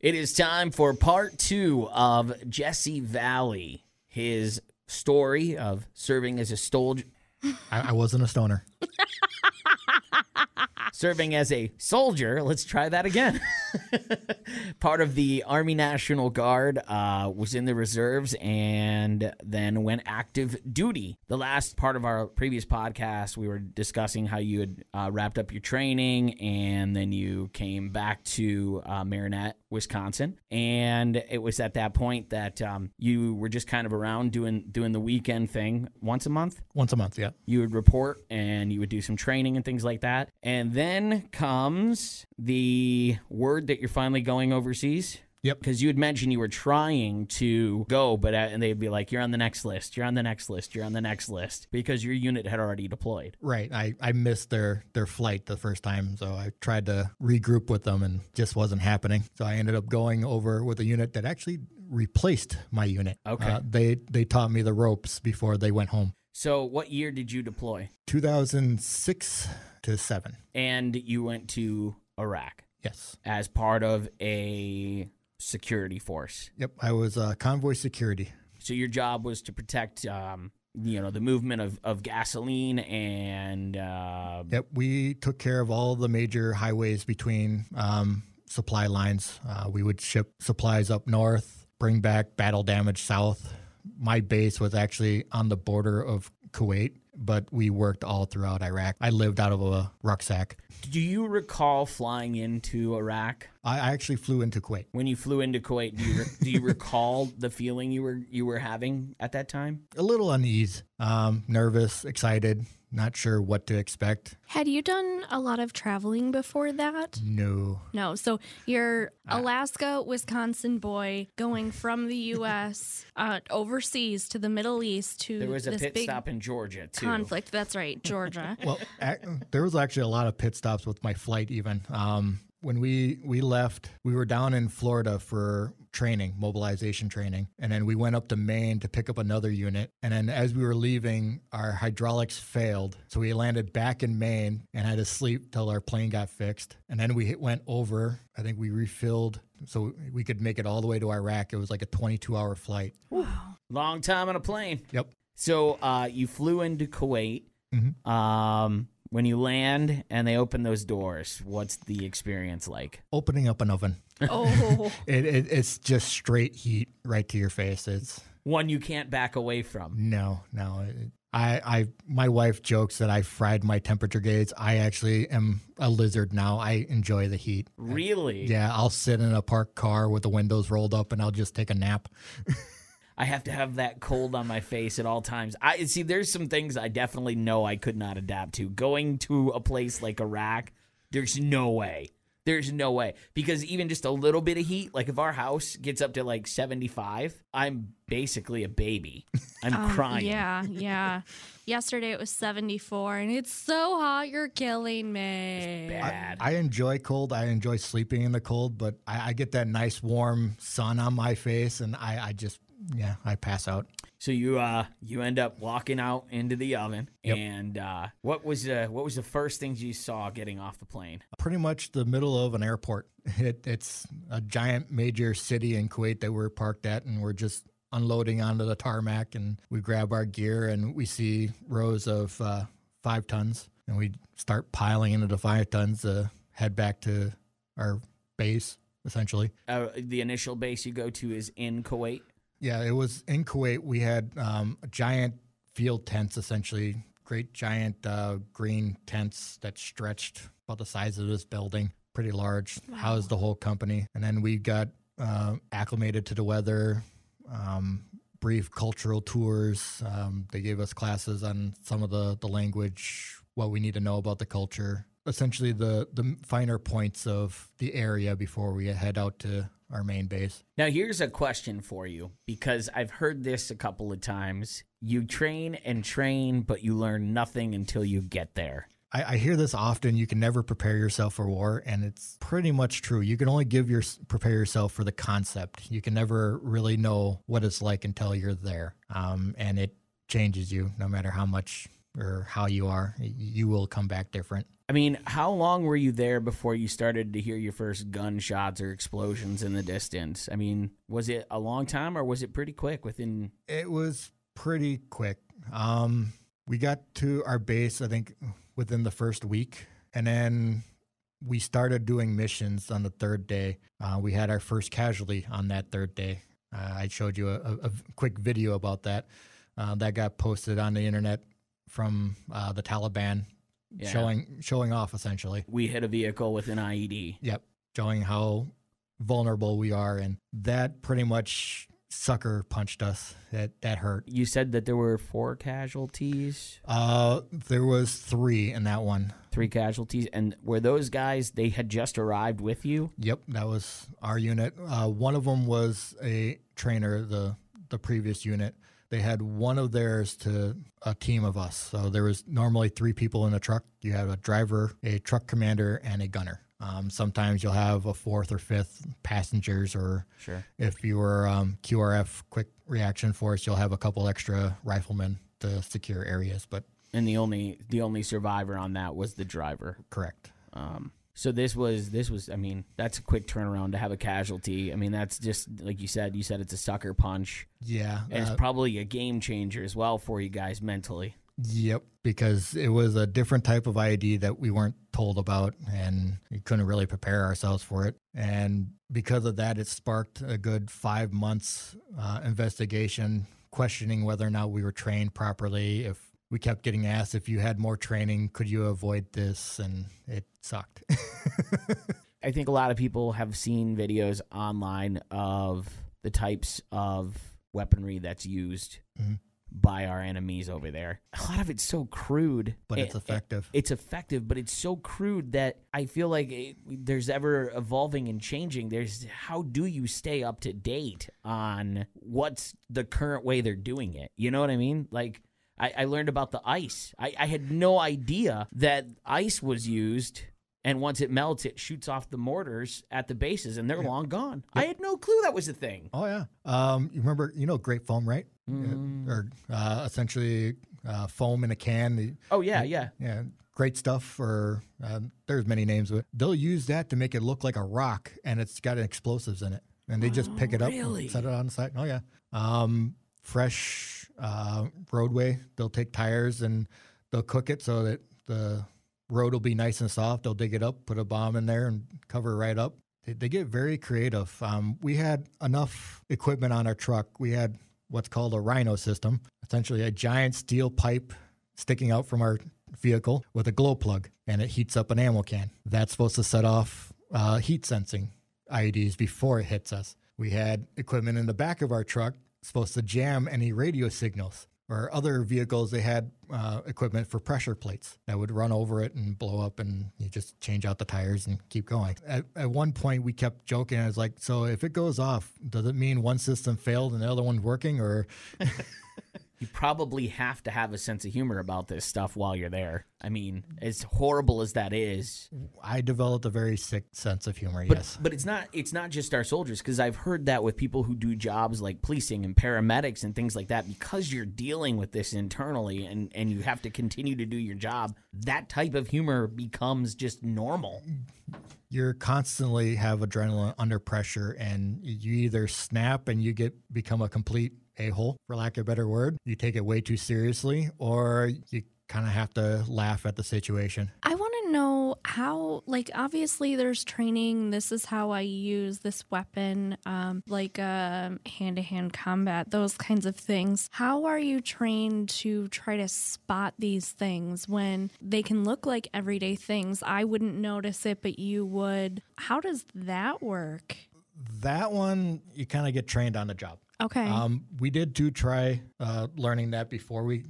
It is time for part two of Jesse Valley, his story of serving as a soldier, I, I wasn't a stoner. serving as a soldier. Let's try that again. Part of the Army National Guard uh, was in the reserves and then went active duty. The last part of our previous podcast, we were discussing how you had uh, wrapped up your training and then you came back to uh, Marinette, Wisconsin. And it was at that point that um, you were just kind of around doing doing the weekend thing once a month Once a month, yeah. you would report and you would do some training and things like that. And then comes the word that you're finally going overseas. Yep. Because you had mentioned you were trying to go, but uh, and they'd be like, "You're on the next list. You're on the next list. You're on the next list," because your unit had already deployed. Right. I, I missed their, their flight the first time, so I tried to regroup with them and just wasn't happening. So I ended up going over with a unit that actually replaced my unit. Okay. Uh, they they taught me the ropes before they went home. So, what year did you deploy? 2006 to 7. And you went to Iraq Yes. as part of a security force. Yep. I was uh, convoy security. So your job was to protect, um, you know, the movement of, of gasoline and uh, Yep. We took care of all the major highways between um, supply lines. Uh, we would ship supplies up north, bring back battle damage south. My base was actually on the border of Kuwait, but we worked all throughout Iraq. I lived out of a rucksack. Do you recall flying into Iraq I actually flew into Kuwait. when you flew into Kuwait? Do you do you recall the feeling you were you were having at that time? A little unease, um, nervous, excited, not sure what to expect. Had you done a lot of traveling before that? No. No. So you're Alaska, Wisconsin boy going from the U.S. uh, overseas to the Middle East to There was a this pit big stop in Georgia too. conflict. That's right, Georgia. Well, ac there was actually a lot of pit stops with my flight. Even um, when we we left, we were down in Florida for training, mobilization training, and then we went up to Maine to pick up another unit. And then as we were leaving, our hydraulics failed, so we landed back in Maine and had to sleep till our plane got fixed. And then we went over. I think we refilled. So we could make it all the way to Iraq. It was like a 22 hour flight. Wow. Long time on a plane. Yep. So uh, you flew into Kuwait. Mhm. Um, when you land and they open those doors, what's the experience like? Opening up an oven. oh, It, it, it's just straight heat right to your face. It's One you can't back away from. No, no. I, I, my wife jokes that I fried my temperature gauge. I actually am a lizard now. I enjoy the heat. Really? Yeah, I'll sit in a parked car with the windows rolled up and I'll just take a nap. I have to have that cold on my face at all times. I see there's some things I definitely know I could not adapt to. Going to a place like Iraq, there's no way. There's no way. Because even just a little bit of heat, like if our house gets up to like 75, I'm basically a baby. I'm Um, crying. Yeah, yeah. Yesterday it was 74, and it's so hot. You're killing me. Bad. I enjoy cold. I enjoy sleeping in the cold, but I, I get that nice warm sun on my face and I, I just, yeah, I pass out. So you uh you end up walking out into the oven Yep. and uh what was uh what was the first things you saw getting off the plane? Pretty much the middle of an airport. It, it's a giant major city in Kuwait that we're parked at, and we're just unloading onto the tarmac. And we grab our gear, and we see rows of uh, five tons, and we start piling into the five tons to head back to our base, essentially. Uh, the initial base you go to is in Kuwait. Yeah, it was in Kuwait. We had um, giant field tents, essentially, great giant uh, green tents that stretched about the size of this building, pretty large, housed the whole company. And then we got uh, acclimated to the weather, um, brief cultural tours. Um, they gave us classes on some of the, the language, what we need to know about the culture. Essentially, the, the finer points of the area before we head out to our main base. Now, here's a question for you because I've heard this a couple of times. You train and train, but you learn nothing until you get there. I, I hear this often. You can never prepare yourself for war, and it's pretty much true. You can only give your prepare yourself for the concept. You can never really know what it's like until you're there, um, and it changes you no matter how much or how you are. You will come back different. I mean, how long were you there before you started to hear your first gunshots or explosions in the distance? I mean, was it a long time or was it pretty quick within? It was pretty quick. Um, we got to our base, I think, within the first week, and then we started doing missions on the third day. Uh, we had our first casualty on that third day. Uh, I showed you a, a, quick video about that. Uh, that got posted on the internet from uh, the Taliban, Yeah. showing showing off essentially. We hit a vehicle with an IED. Yep, showing how vulnerable we are, and that pretty much sucker punched us. That that hurt. You said that there were four casualties, Uh, there was three in that one. three casualties, and were those guys? They had just arrived with you. Yep, that was our unit. Uh, one of them was a trainer, the the previous unit. They had one of theirs to a team of us. So there was normally three people in a truck. You have a driver, a truck commander, and a gunner. Um, sometimes you'll have a fourth or fifth passengers, or Sure. if you were um, QRF, Quick Reaction Force, you'll have a couple extra riflemen to secure areas. But And the only the only survivor on that was the driver. correct. Um, so this was this was I mean that's a quick turnaround to have a casualty. I mean that's just like you said. You said it's a sucker punch, Yeah. and uh, it's probably a game changer as well for you guys mentally. Yep, because it was a different type of IED that we weren't told about, and we couldn't really prepare ourselves for it. And because of that, it sparked a good five months uh, investigation, questioning whether or not we were trained properly. If we kept getting asked if you had more training, could you avoid this? And it sucked. I think a lot of people have seen videos online of the types of weaponry that's used Mhm. by our enemies over there. A lot of it's so crude, but it's It- it- effective. it's effective, but it's so crude that I feel like it, there's ever evolving and changing. There's how do you stay up to date on what's the current way they're doing it? You know what I mean? Like I, I learned about the ice. I, I had no idea that ice was used. And once it melts, it shoots off the mortars at the bases, and they're long gone. I had no clue that was a thing. Oh yeah. Um, you remember, you know, grape foam, right? Mm. Or uh, essentially uh, foam in a can. The, Oh yeah, yeah. Yeah, great stuff. Or uh, there's many names but. They'll use that to make it look like a rock, and it's got explosives in it, and they just pick it up, and really? set it on the side. Oh yeah. Um, fresh uh, roadway. They'll take tires and they'll cook it so that the road will be nice and soft. They'll dig it up, put a bomb in there, and cover right up. They, they get very creative. Um, we had enough equipment on our truck. We had what's called a Rhino system, essentially a giant steel pipe sticking out from our vehicle with a glow plug, and it heats up an ammo can. That's supposed to set off uh, heat sensing IEDs before it hits us. We had equipment in the back of our truck supposed to jam any radio signals. Or other vehicles, they had uh, equipment for pressure plates that would run over it and blow up, and you just change out the tires and keep going. At, at one point, we kept joking. I was like, "So if it goes off, does it mean one system failed and the other one's working, or You probably have to have a sense of humor about this stuff while you're there. I mean, as horrible as that is, I developed a very sick sense of humor. but yes. but it's not it's not just our soldiers because I've heard that with people who do jobs like policing and paramedics and things like that because you're dealing with this internally and and you have to continue to do your job. That type of humor becomes just normal. You're constantly have adrenaline under pressure, and you either snap and you get become a complete a hole, for lack of a better word. You take it way too seriously, or you kind of have to laugh at the situation. I want to know how, like, obviously there's training. This is how I use this weapon, um, like hand to hand combat, those kinds of things. How are you trained to try to spot these things when they can look like everyday things? I wouldn't notice it, but you would. How does that work? That one, you kind of get trained on the job. Okay. Um, we did do try uh, learning that before we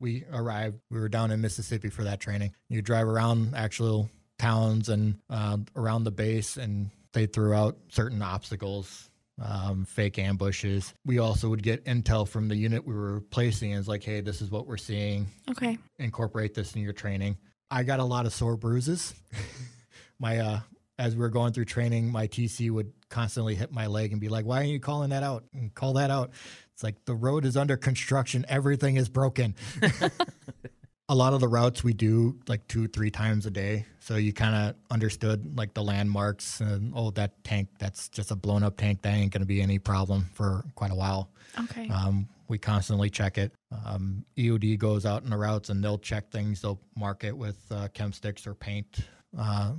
we arrived. We were down in Mississippi for that training. You drive around actual towns and uh, around the base, and they threw out certain obstacles, um, fake ambushes. We also would get intel from the unit we were replacing. And it's like, hey, this is what we're seeing. okay. Incorporate this in your training. I got a lot of sore bruises. my uh, as we were going through training, my TC would constantly hit my leg and be like, "Why aren't you calling that out? And call that out." It's like the road is under construction. Everything is broken. a lot of the routes we do like two, three times a day. So you kind of understood like the landmarks and oh, that tank, that's just a blown up tank. That ain't going to be any problem for quite a while. Okay. Um, we constantly check it. Um, EOD goes out in the routes and they'll check things. They'll mark it with uh, chem sticks or paint uh,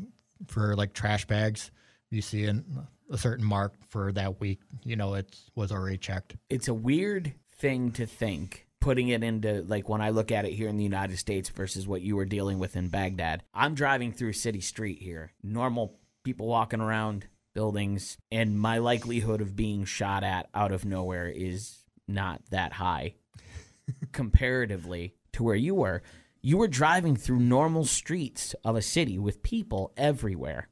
for like trash bags. You see an, a certain mark for that week, you know it was already checked. It's a weird thing to think putting it into like when I look at it here in the United States versus what you were dealing with in Baghdad. I'm driving through city street here. Normal people walking around buildings and my likelihood of being shot at out of nowhere is not that high comparatively to where you were. You were driving through normal streets of a city with people everywhere.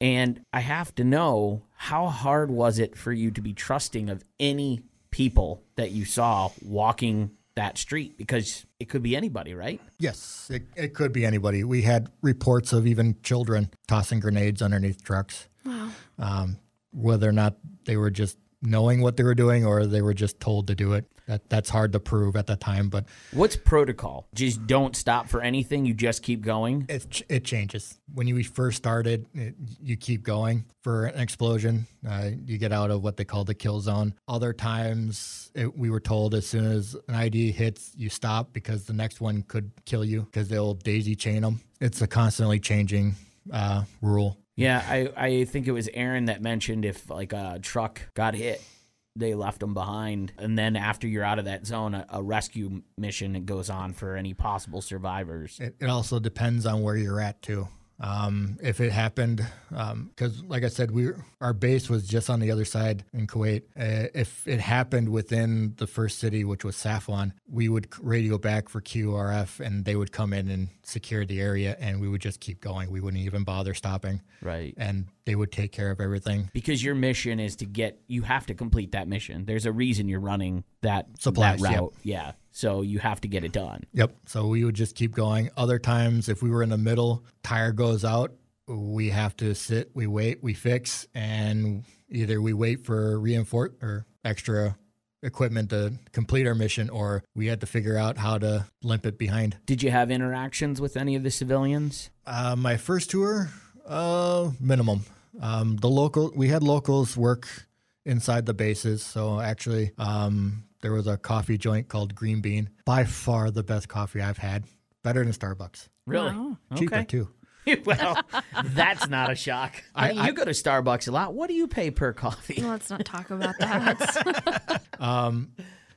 And I have to know how hard was it for you to be trusting of any people that you saw walking that street because it could be anybody, right? Yes, it, it could be anybody. We had reports of even children tossing grenades underneath trucks. wow. um, whether or not they were just knowing what they were doing or they were just told to do it. That that's hard to prove at the time, but What's protocol? Just don't stop for anything. You just keep going. it it changes. When you first started, it, you keep going for an explosion. Uh, you get out of what they call the kill zone. Other times, it, we were told as soon as an ID hits, you stop because the next one could kill you because they'll daisy chain them. It's a constantly changing uh, rule. Yeah, I, I think it was Aaron that mentioned if like a truck got hit, they left them behind, and then after you're out of that zone, a, a rescue mission goes on for any possible survivors. It, it also depends on where you're at too. Um, if it happened, because like I said, we our base was just on the other side in Kuwait. Uh, if it happened within the first city, which was Safwan, we would radio back for QRF, and they would come in and secure the area, and we would just keep going. We wouldn't even bother stopping, Right. and they would take care of everything. Because your mission is to get, you have to complete that mission. There's a reason you're running that, Supplies, that yep. route. Yeah. So you have to get it done. Yep. So we would just keep going. Other times, if we were in the middle, tire goes out, we have to sit, we wait, we fix, and either we wait for reinforce or extra equipment to complete our mission, or we had to figure out how to limp it behind. Did you have interactions with any of the civilians? Uh, my first tour, uh, minimum. Um, the local, we had locals work inside the bases. So actually, um, there was a coffee joint called Green Bean. By far the best coffee I've had. Better than Starbucks. Really? Wow. Cheaper Okay. too. well, that's not a shock. I, I- mean, I- you go to Starbucks a lot. What do you pay per coffee? Let's not talk about that. Um,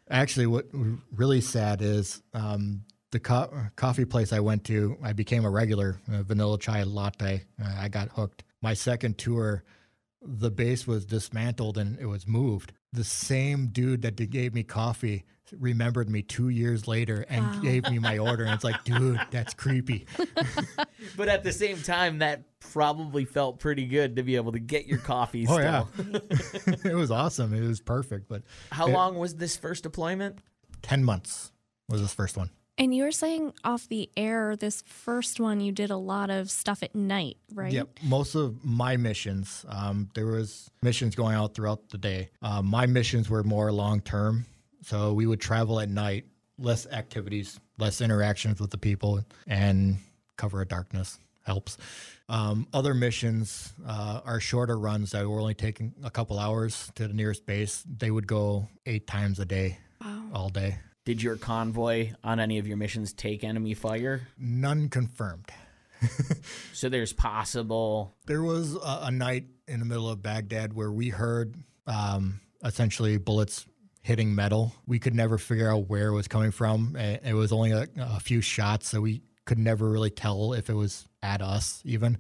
actually, what really sad is um, the co- coffee place I went to. I became a regular uh, vanilla chai latte. Uh, I got hooked. My second tour, the base was dismantled and it was moved. The same dude that gave me coffee remembered me two years later and Wow. gave me my order. And it's like, dude, that's creepy. But at the same time, that probably felt pretty good to be able to get your coffee Oh still. yeah, it was awesome. It was perfect. But How It- long was this first deployment? ten months was this first one. And you were saying off the air, this first one, you did a lot of stuff at night, right? Yep. Most of my missions, um, there was missions going out throughout the day. Uh, my missions were more long term, so we would travel at night, less activities, less interactions with the people, and cover of darkness helps. Um, other missions uh, are shorter runs that were only taking a couple hours to the nearest base. They would go eight times a day, Wow. all day. Did your convoy on any of your missions take enemy fire? None confirmed. So there's possible. There was a, a night in the middle of Baghdad where we heard um, essentially bullets hitting metal. We could never figure out where it was coming from. It was only a, a few shots, so we could never really tell if it was at us even.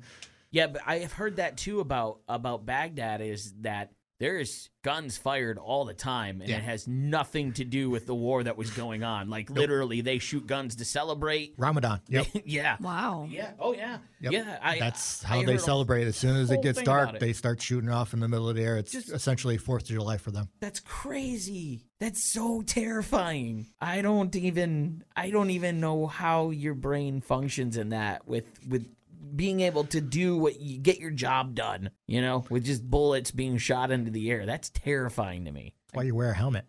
Yeah, but I have heard that too about about Baghdad is that there's guns fired all the time and Yeah. it has nothing to do with the war that was going on. Like literally they shoot guns to celebrate. Ramadan. Yep. yeah. Wow. Yeah. Oh yeah. Yep. Yeah. I, That's I how they celebrate. As soon as it gets dark, it. they start shooting off in the middle of the air. It's Just- essentially Fourth of July for them. That's crazy. That's so terrifying. I don't even I don't even know how your brain functions in that with with being able to do what you get your job done, you know, with just bullets being shot into the air. That's terrifying to me. Why you wear a helmet?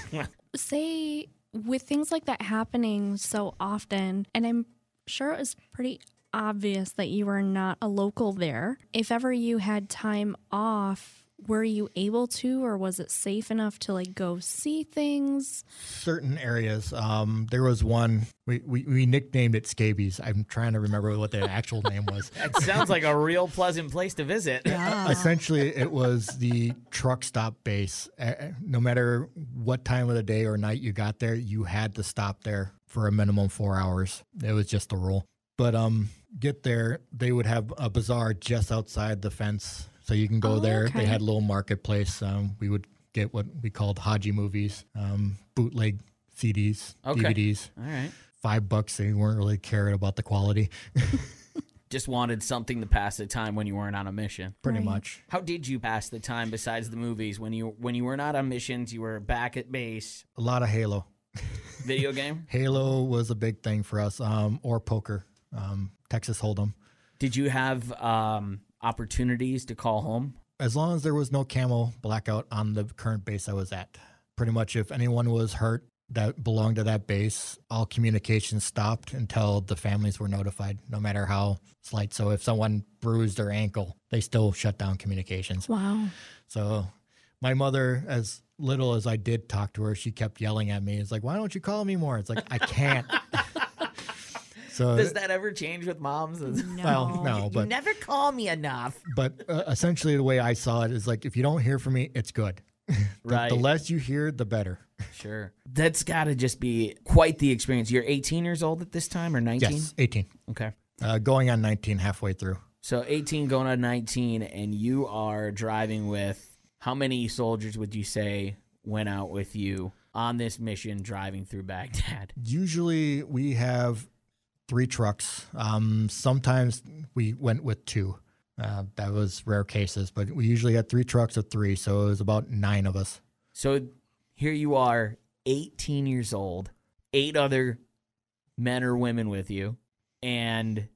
Say with things like that happening so often, and I'm sure it was pretty obvious that you were not a local there. If ever you had time off, were you able to, or was it safe enough to like go see things? Certain areas. Um, there was one we, we, we nicknamed it Scabies. I'm trying to remember what the actual name was. That sounds like a real pleasant place to visit. Yeah. Essentially, it was the truck stop base. Uh, no matter what time of the day or night you got there, you had to stop there for a minimum four hours. It was just a rule. But um, get there, they would have a bazaar just outside the fence, so you can go Oh, there. okay. They had a little marketplace. Um, we would get what we called Haji movies, um, bootleg CDs, Okay. DVDs. All right. Five bucks. They weren't really caring about the quality, Just wanted something to pass the time when you weren't on a mission. pretty Right. much. How did you pass the time besides the movies? When you when you were not on missions, you were back at base. A lot of Halo. Video game? Halo was a big thing for us, um, or poker, um, Texas Hold'em. Did you have um, opportunities to call home? As long as there was no commo blackout on the current base I was at, pretty much if anyone was hurt that belonged to that base, all communication stopped until the families were notified, no matter how slight. So if someone bruised their ankle, they still shut down communications. Wow. So my mother, as little as I did talk to her, she kept yelling at me. It's like, why don't you call me more? It's like, I can't. so, Does that ever change with moms? No. well, no, you but never call me enough. but uh, essentially the way I saw it is like if you don't hear from me, it's good. The- Right. The, less you hear, the better. Sure. That's got to just be quite the experience. You're 18 years old at this time or 19? Yes, 18. Okay. Uh, going on 19 halfway through. So 18 going on 19, and you are driving with how many soldiers would you say went out with you on this mission driving through Baghdad? Usually we have three trucks. Um, sometimes we went with two. Uh, that was rare cases, but we usually had three trucks of three, so it was about nine of us. So here you are, 18 years old, eight other men or women with you, and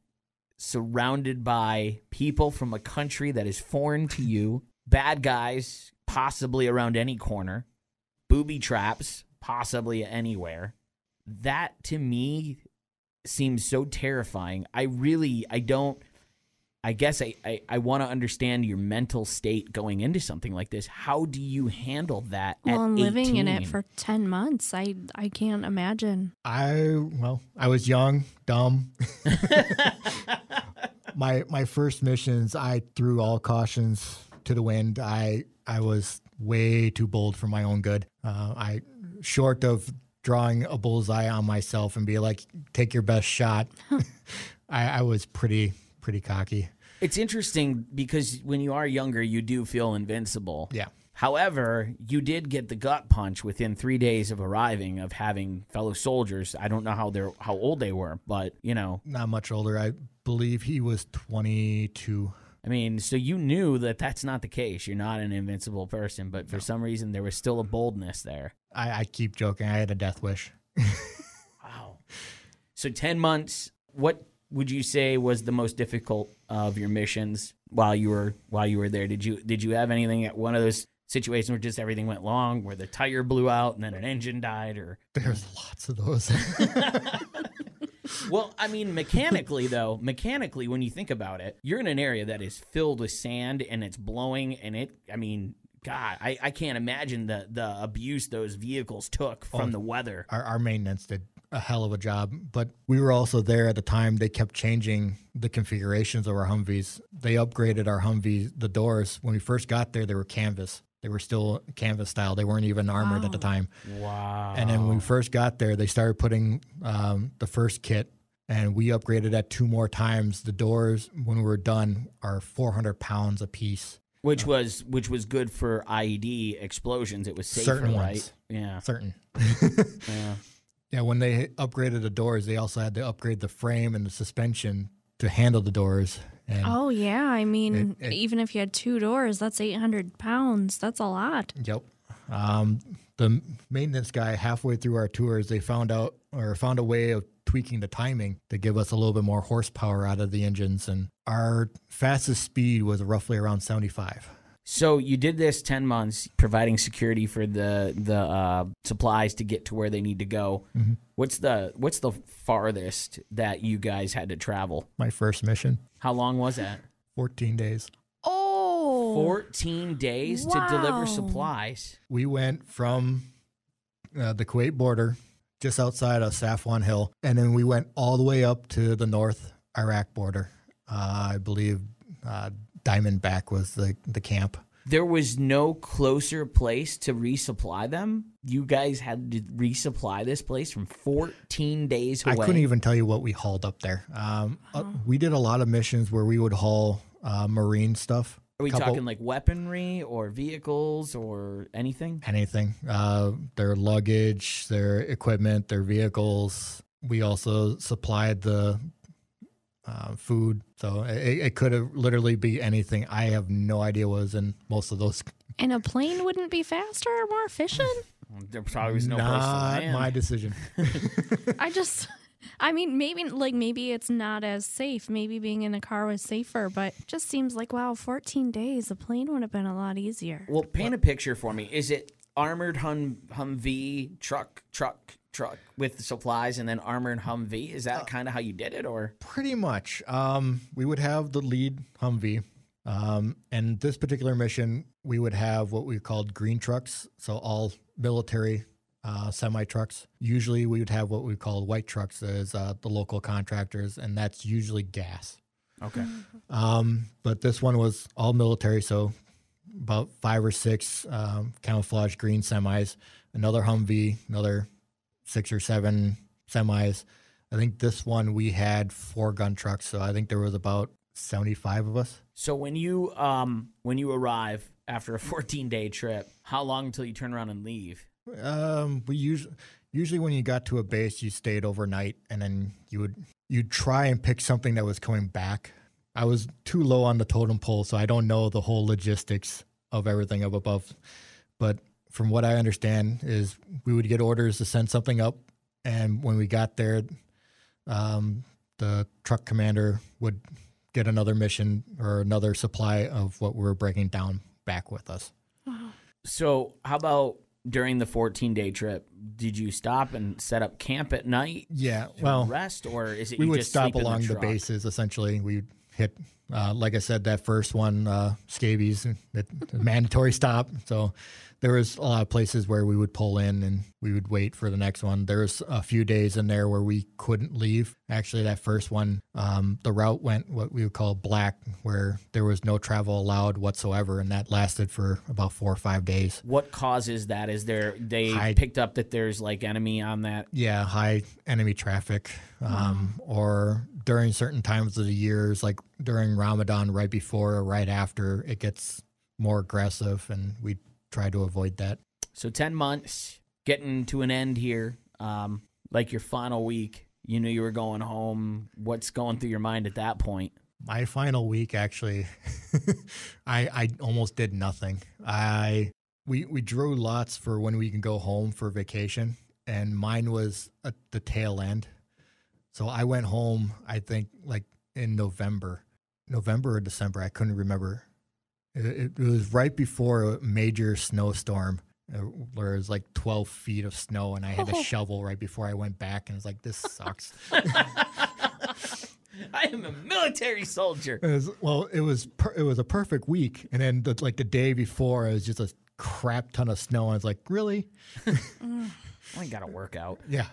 surrounded by people from a country that is foreign to you, bad guys, possibly around any corner, booby traps, possibly anywhere. That to me seems so terrifying. I really, I don't. I guess I, I, I want to understand your mental state going into something like this. How do you handle that? Well, at and living in it for 10 months, I I can't imagine. I well, I was young, dumb. my my first missions, I threw all cautions to the wind. I I was way too bold for my own good. Uh, I short of drawing a bullseye on myself and be like, take your best shot. I, I was pretty pretty cocky. It's interesting because when you are younger, you do feel invincible. Yeah. However, you did get the gut punch within three days of arriving of having fellow soldiers. I don't know how they're how old they were, but you know, Not much older. I believe he was 22. I mean, so you knew that that's not the case. You're not an invincible person, but for some reason there was still a boldness there. I, I keep joking. I had a death wish. Wow. So 10 months, what would you say was the most difficult of your missions while you were while you were there? Did you did you have anything at one of those situations where just everything went wrong, where the tire blew out and then an engine died or There's lots of those. Well, I mean mechanically though, mechanically when you think about it, you're in an area that is filled with sand and it's blowing and it I mean God, I, I can't imagine the, the abuse those vehicles took from Oh. the weather. our, our maintenance did a hell of a job, but we were also there at the time. They kept changing the configurations of our Humvees. They upgraded our Humvees, the doors. When we first got there, they were canvas. They were still canvas style. They weren't even armored at the time. Wow. And then when we first got there, they started putting um, the first kit, and we upgraded that two more times. The doors, when we were done, are 400 pounds a piece. Which was which was good for IED explosions. It was safer, Certain right? ones. Yeah. Certain. Yeah. Yeah, when they upgraded the doors, they also had to upgrade the frame and the suspension to handle the doors. And Oh yeah, I mean, It- it- even if you had two doors, that's 800 pounds. That's a lot. Yep. Um, the maintenance guy halfway through our tours, they found out or found a way of tweaking the timing to give us a little bit more horsepower out of the engines, and our fastest speed was roughly around 75. So you did this ten months, providing security for the the uh, supplies to get to where they need to go. Mhm. What's the what's the farthest that you guys had to travel? My first mission, How long was that? 14 days. Oh, Fourteen days to deliver supplies. We went from uh, the Kuwait border, just outside of Safwan Hill, and then we went all the way up to the North Iraq border. Uh, I believe uh, Diamondback was the, the camp. There was no closer place to resupply them. You guys had to resupply this place from 14 days away. I couldn't even tell you what we hauled up there. Um, uh, we did a lot of missions where we would haul uh, marine stuff. Are we couple- talking like weaponry or vehicles or anything? anything. Uh, their luggage, their equipment, their vehicles. We also supplied the uh, food, so it, it could have literally be anything. I have no idea what was in most of those. and a plane wouldn't be faster or more efficient. There probably was no place to Not my decision. I just, I mean, maybe like maybe it's not as safe. Maybe being in a car was safer, but it just seems like wow, 14 days. A plane would have been a lot easier. Well, paint a picture for me. Is it armored hum Humvee truck, truck, truck with supplies, and then armored Humvee? Is Uh, that kind of how you did it, or Pretty much. Um, we would have the lead Humvee. Um, and this particular mission, we would have what we called green trucks. So all military uh, semi trucks. Usually we would have what we call white trucks as uh, the local contractors, and that's usually gas. okay? Um, but this one was all military, so about five or six um, camouflage green semis, another Humvee, another six or seven semis. I think this one we had four gun trucks, so I think there was about seventy-five of us. So when you um when you arrive after a 14 day trip, how long until you turn around and leave? Um, we usually usually when you got to a base, you stayed overnight, and then you would you'd try and pick something that was coming back. I was too low on the totem pole, so I don't know the whole logistics of everything up above. But from what I understand, is we would get orders to send something up, and when we got there, um, the truck commander would get another mission or another supply of what we were breaking down back with us. So how about during the 14 day trip? Did you stop and set up camp at night Yeah, well, rest, or is it we you would just stop sleep along the, the, bases essentially we'd hit uh, like i said that first one uh, scabies that mandatory stop so there was a lot of places where we would pull in and we would wait for the next one there was a few days in there where we couldn't leave actually that first one um, the route went what we would call black where there was no travel allowed whatsoever and that lasted for about four or five days What causes that? Is there they I- picked up that there's like enemy on that? yeah high enemy traffic um, or during certain times of the years like during ramadan right before or right after it gets more aggressive and we try to avoid that So 10 months, getting to an end here. Um, like your final week, you knew you were going home. What's going through your mind at that point? my final week actually i i almost did nothing i we we drew lots for when we can go home for vacation and mine was at the tail end so i went home i think like in november november or december i couldn't remember it, it was right before a major snowstorm uh, where it was like 12 feet of snow and i had to Oh. shovel right before i went back and it's like this sucks I am a military soldier. It was, well, it was per, it was a perfect week, and then the, like the day before, it was just a crap ton of snow. And I was like, really? I got to work out, Yeah,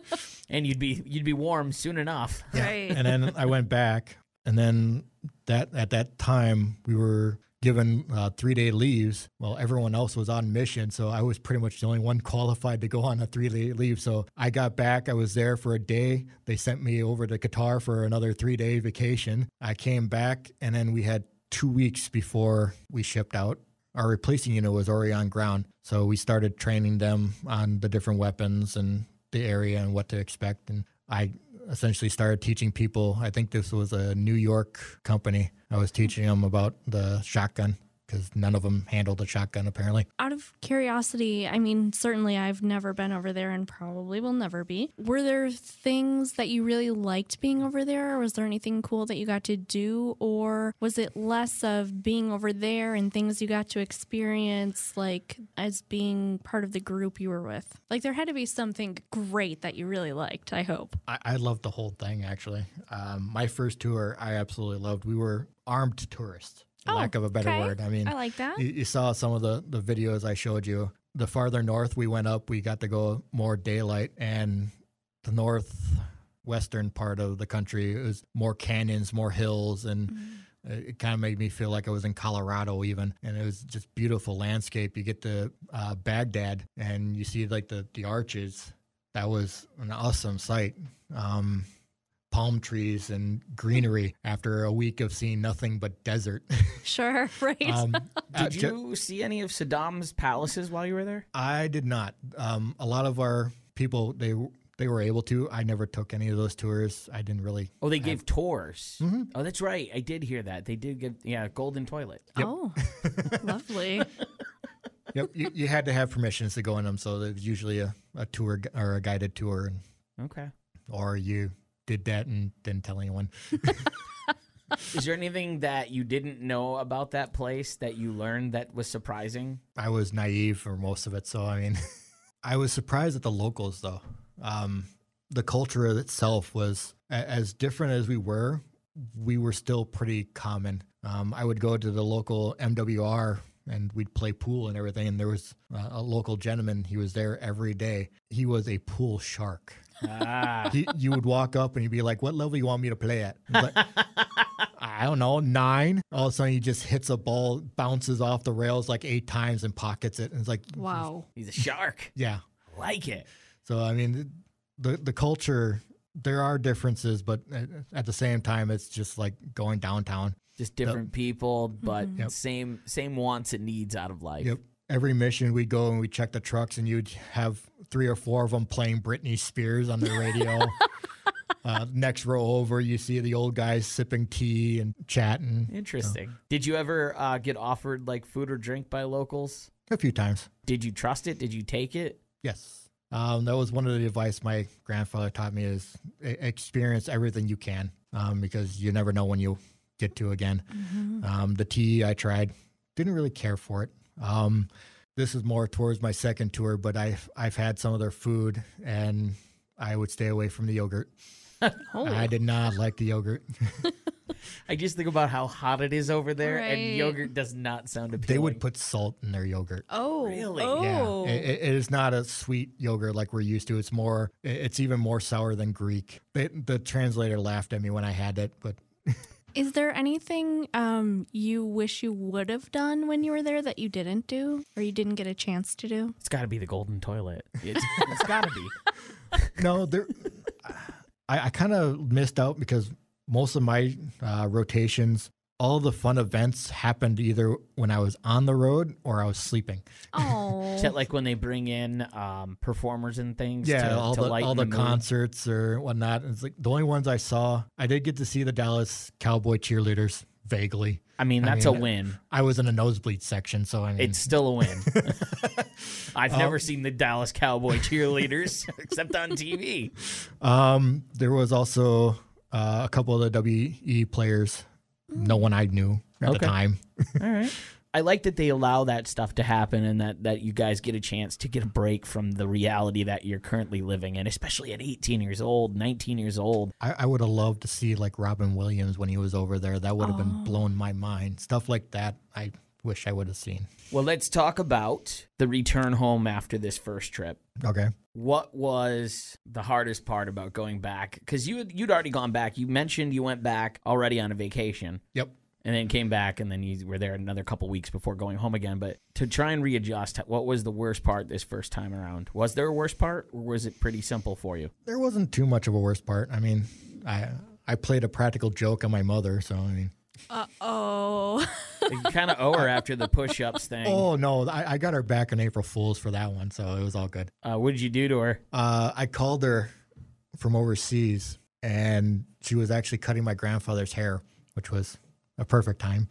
and you'd be you'd be warm soon enough. Right. and then I went back, and then that at that time we were given uh, three day leaves. Well, everyone else was on mission, so I was pretty much the only one qualified to go on a three day leave. So I got back. I was there for a day. They sent me over to Qatar for another three day vacation. I came back, and then we had two weeks before we shipped out. Our replacing unit was already on ground, so we started training them on the different weapons and the area and what to expect. And I essentially started teaching people. I think this was a New York company. I was teaching them about the shotgun because none of them handled a shotgun apparently. Out of curiosity, I mean, certainly I've never been over there and probably will never be. Were there things that you really liked being over there? Or was there anything cool that you got to do? Or was it less of being over there and things you got to experience, like as being part of the group you were with? Like, there had to be something great that you really liked, I hope. I, I loved the whole thing actually. Um, my first tour, I absolutely loved. We were armed tourists, for Oh, lack of a better okay. word. I mean, I like that. you, you saw some of the the videos I showed you. The farther north we went up, we got to go more daylight, and the northwestern part of the country is more canyons, more hills, and Mm-hmm. it, it kind of made me feel like I was in Colorado even, and it was just beautiful landscape. You get to uh, Baghdad, and you see like the the arches. That was an awesome sight. Um, palm trees and greenery after a week of seeing nothing but desert. Sure, right. um, uh, Did ju- you see any of Saddam's palaces while you were there? I did not. Um, a lot of our people they they were able to. I never took any of those tours. I didn't really. Oh, they gave tours. Mhm. Oh, that's right. I did hear that. They did give yeah, golden toilet. Yep. Oh, lovely. Yep, you, you had to have permissions to go in them. So there's usually a, a tour or a guided tour, and, Okay. or you did that and didn't tell anyone. Is there anything that you didn't know about that place that you learned that was surprising? I was naive for most of it, so I mean, I was surprised at the locals though. Um, the culture itself was a- as different as we were. We were still pretty common. Um, I would go to the local MWR and we'd play pool and everything. And there was uh, a local gentleman. He was there every day. He was a pool shark. Ah. He, you would walk up and he'd be like, "What level you want me to play at?" I like, I don't know, nine. All of a sudden, he just hits a ball, bounces off the rails like eight times, and pockets it. And it's like, Wow. He's a shark. yeah. like it. So I mean, the the culture there are differences, but at- at the same time, it's just like going downtown. Just different people, but Yep. same same wants and needs out of life. Yep. Every mission we go and we check the trucks, and you'd have three or four of them playing Britney Spears on the radio. uh, next row over, you see the old guys sipping tea and chatting Interesting. Did you ever uh, get offered like food or drink by locals? a few times. Did you trust it? Did you take it? Yes. Um, that was one of the advice my grandfather taught me is experience everything you can um, because you never know when you get to again. Um, the tea I tried, didn't really care for it. Um, this is more towards my second tour, but I've I've had some of their food and I would stay away from the yogurt. Oh, I did not like the yogurt. I just think about how hot it is over there, Right. and yogurt does not sound appealing. They would put salt in their yogurt. oh, Really? Oh, Yeah, it, it is not a sweet yogurt like we're used to. It's more, it's even more sour than Greek. The, the translator laughed at me when I had it, but Is there anything um you wish you would have done when you were there that you didn't do or you didn't get a chance to do? It's got to be the golden toilet. It's, it's got to be. no, there. I, I kind of missed out because most of my uh, rotations, all the fun events happened either when I was on the road or I was sleeping. Oh, Is that like when they bring in um, performers and things? Yeah, to, all to the all the, mood? concerts or whatnot. It's like the only ones I saw. I did get to see the Dallas Cowboy cheerleaders vaguely. I mean, I that's mean, a win. I was in a nosebleed section, so I mean, It's still a win. I've Um, never seen the Dallas Cowboy cheerleaders except on TV. Um, there was also uh, a couple of the WWE players. No one I knew at Okay. the time. All right. I like that they allow that stuff to happen and that, that you guys get a chance to get a break from the reality that you're currently living in, especially at 18 years old, 19 years old. I, I would have loved to see like Robin Williams when he was over there. That would have Oh. been blown my mind. Stuff like that. I wish I would have seen. Well, let's talk about the return home after this first trip. Okay. What was the hardest part about going back? Because you you'd already gone back. You mentioned you went back already on a vacation. Yep. and then came back and then you were there another couple weeks before going home again but to try and readjust what was the worst part this first time around was there a worst part or was it pretty simple for you There wasn't too much of a worst part. I mean, I I played a practical joke on my mother, so I mean, uh oh. you kind of owe her after the push-ups thing oh no, I, I got her back on April Fools for that one, so it was all good. uh, what did you do to her Uh, I called her from overseas, and she was actually cutting my grandfather's hair, which was a perfect time.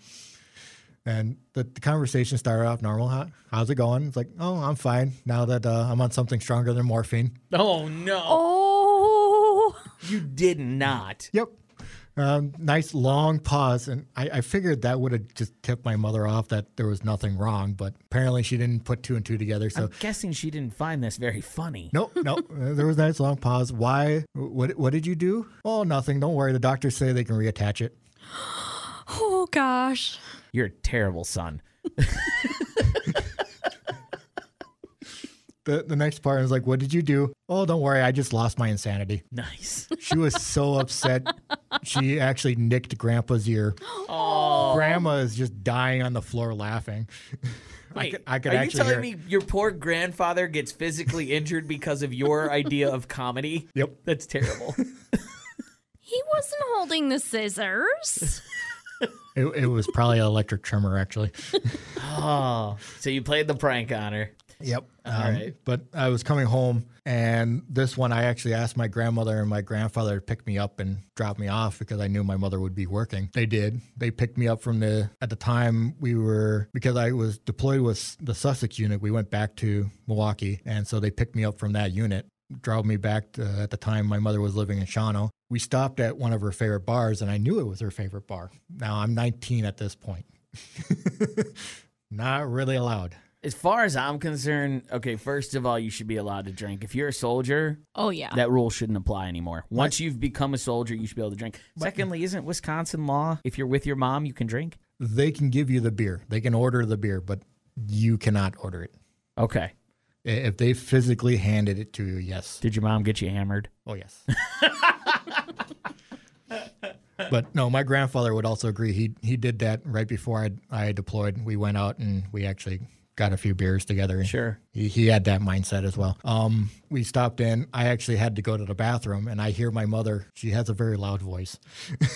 And the, the conversation started off normal. How, how's it going? It's like, oh, I'm fine now that uh, I'm on something stronger than morphine. Oh no, Oh, you did not. Yep. Um, nice long pause, and I, I figured that would have just tipped my mother off that there was nothing wrong, but apparently she didn't put two and two together. So I'm guessing she didn't find this very funny. Nope, nope. Uh, there was a nice long pause. Why? What? What did you do? Oh, nothing. Don't worry. The doctors say they can reattach it. oh gosh. You're a terrible son. The the next part is like, what did you do? Oh, don't worry. I just lost my insanity. Nice. She was so upset. She actually nicked Grandpa's ear. Oh, Grandma is just dying on the floor laughing. I wait. could, I could are you telling hear. me your poor grandfather gets physically injured because of your idea of comedy? Yep. That's terrible. He wasn't holding the scissors. It, it was probably an electric tremor, actually. oh, so you played the prank on her. Yep. All Um, right. But I was coming home, and this one I actually asked my grandmother and my grandfather to pick me up and drop me off because I knew my mother would be working. They did. They picked me up from the, at the time we were, because I was deployed with the Sussex unit, we went back to Milwaukee. And so they picked me up from that unit, drove me back to, at the time my mother was living in Shawano. We stopped at one of her favorite bars, and I knew it was her favorite bar. Now I'm 19 at this point. Not really allowed. As far as I'm concerned, okay, first of all, you should be allowed to drink. If you're a soldier, Oh yeah. that rule shouldn't apply anymore. Once you've become a soldier, you should be able to drink. Secondly, isn't Wisconsin law if you're with your mom, you can drink? they can give you the beer. They can order the beer, but you cannot order it. Okay. I- If they physically handed it to you, yes. Did your mom get you hammered? Oh, yes. but no, my grandfather would also agree. He he did that right before I I deployed. We went out and we actually got a few beers together. Sure. He, he had that mindset as well. Um, we stopped in. I actually had to go to the bathroom, and I hear my mother. She has a very loud voice.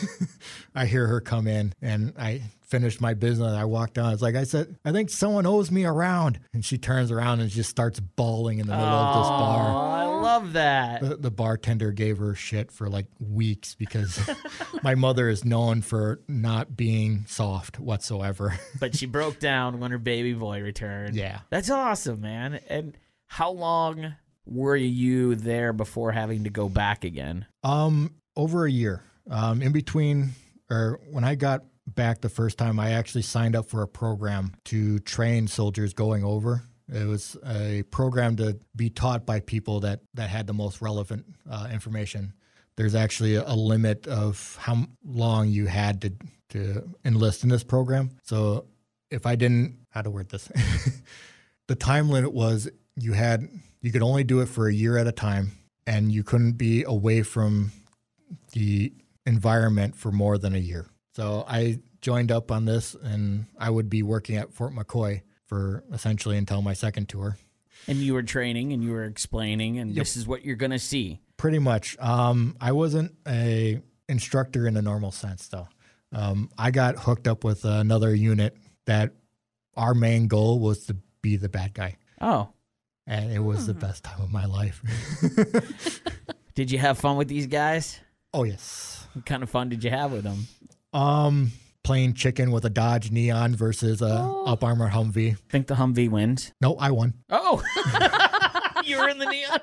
I hear her come in, and I finished my business. I walked down. It's like I said, I think someone owes me a round, and she turns around and just starts bawling in the middle of this Oh, bar. I love that. The, the bartender gave her shit for like weeks because my mother is known for not being soft whatsoever. But she broke down when her baby boy returned. yeah. That's awesome, man. And how long were you there before having to go back again? Um, over a year. Um, in between, or when I got back the first time, I actually signed up for a program to train soldiers going over. It was a program to be taught by people that that had the most relevant uh, information. There's actually a, limit of how long you had to to enlist in this program. So if I didn't, how to word this, the time limit was you had you could only do it for a year at a time, and you couldn't be away from the environment for more than a year. So I joined up on this, and I would be working at Fort McCoy for essentially until my second tour. And you were training and you were explaining, and Yep. this is what you're going to see. Pretty much. Um, I wasn't a instructor in a normal sense, though. Um, I got hooked up with another unit that our main goal was to be the bad guy, Oh, and it was the best time of my life. did you have fun with these guys? oh yes. What kind of fun did you have with them? Um, playing chicken with a Dodge Neon versus a Oh. Up Armor Humvee. Think the Humvee wins? No, I won. Oh, you were in the neon.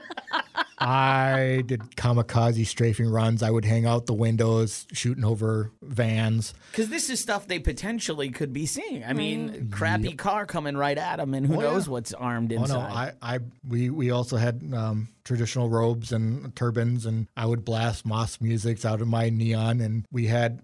I did kamikaze strafing runs. I would hang out the windows, shooting over vans. Because this is stuff they potentially could be seeing. I mean, crappy car coming right at them, and who Oh, yeah. knows what's armed Oh no, inside. I, I, we, we also had um, traditional robes and turbans, and I would blast Moss musics out of my neon, and we had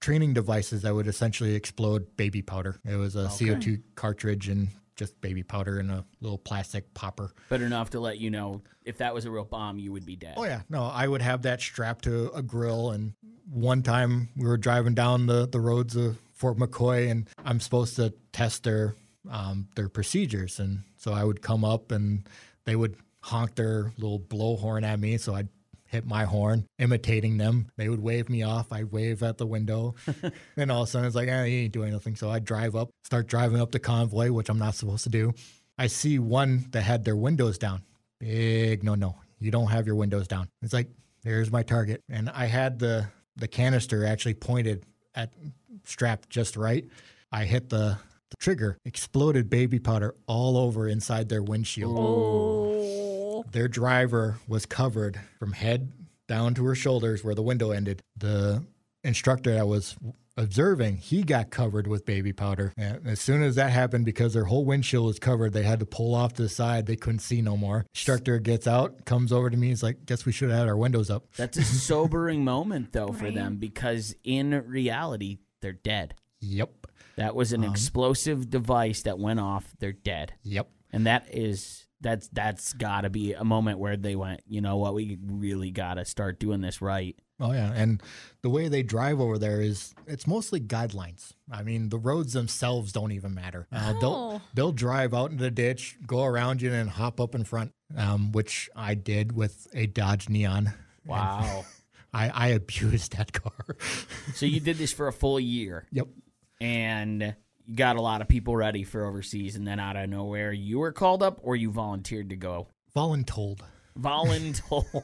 training devices that would essentially explode baby powder. It was a CO2 cartridge and just baby powder in a little plastic popper. but enough to let you know if that was a real bomb, you would be dead. Oh yeah, no, I would have that strapped to a grill. And one time we were driving down the, the roads of Fort McCoy, and I'm supposed to test their um, their procedures. And so I would come up, and they would honk their little blow horn at me. So I'd hit my horn, imitating them. They would wave me off. I'd wave at the window. and all of a sudden it's like, eh, he ain't doing nothing. So I drive up, start driving up the convoy, which I'm not supposed to do. I see one that had their windows down. Big no no. You don't have your windows down. It's like, there's my target. And I had the the canister actually pointed at strapped just right. I hit the, the trigger, exploded baby powder all over inside their windshield. Oh. Their driver was covered from head down to her shoulders where the window ended. The instructor that was observing, he got covered with baby powder. And as soon as that happened, because their whole windshield was covered, they had to pull off to the side. They couldn't see no more. Instructor gets out, comes over to me. He's like, "Guess we should have had our windows up." That's a sobering moment, though, for Right. them because in reality, they're dead. Yep. That was an um, explosive device that went off. They're dead. Yep. And that is that's that's got to be a moment where they went, you know what, we really got to start doing this right. Oh yeah, and the way they drive over there is it's mostly guidelines. I mean, the roads themselves don't even matter. Uh, They'll Oh. they'll drive out into the ditch, go around you, and hop up in front, um, which I did with a Dodge Neon. Wow. I, I abused that car. so you did this for a full year yep. and you got a lot of people ready for overseas and then out of nowhere you were called up or you volunteered to go. Voluntold. Voluntold.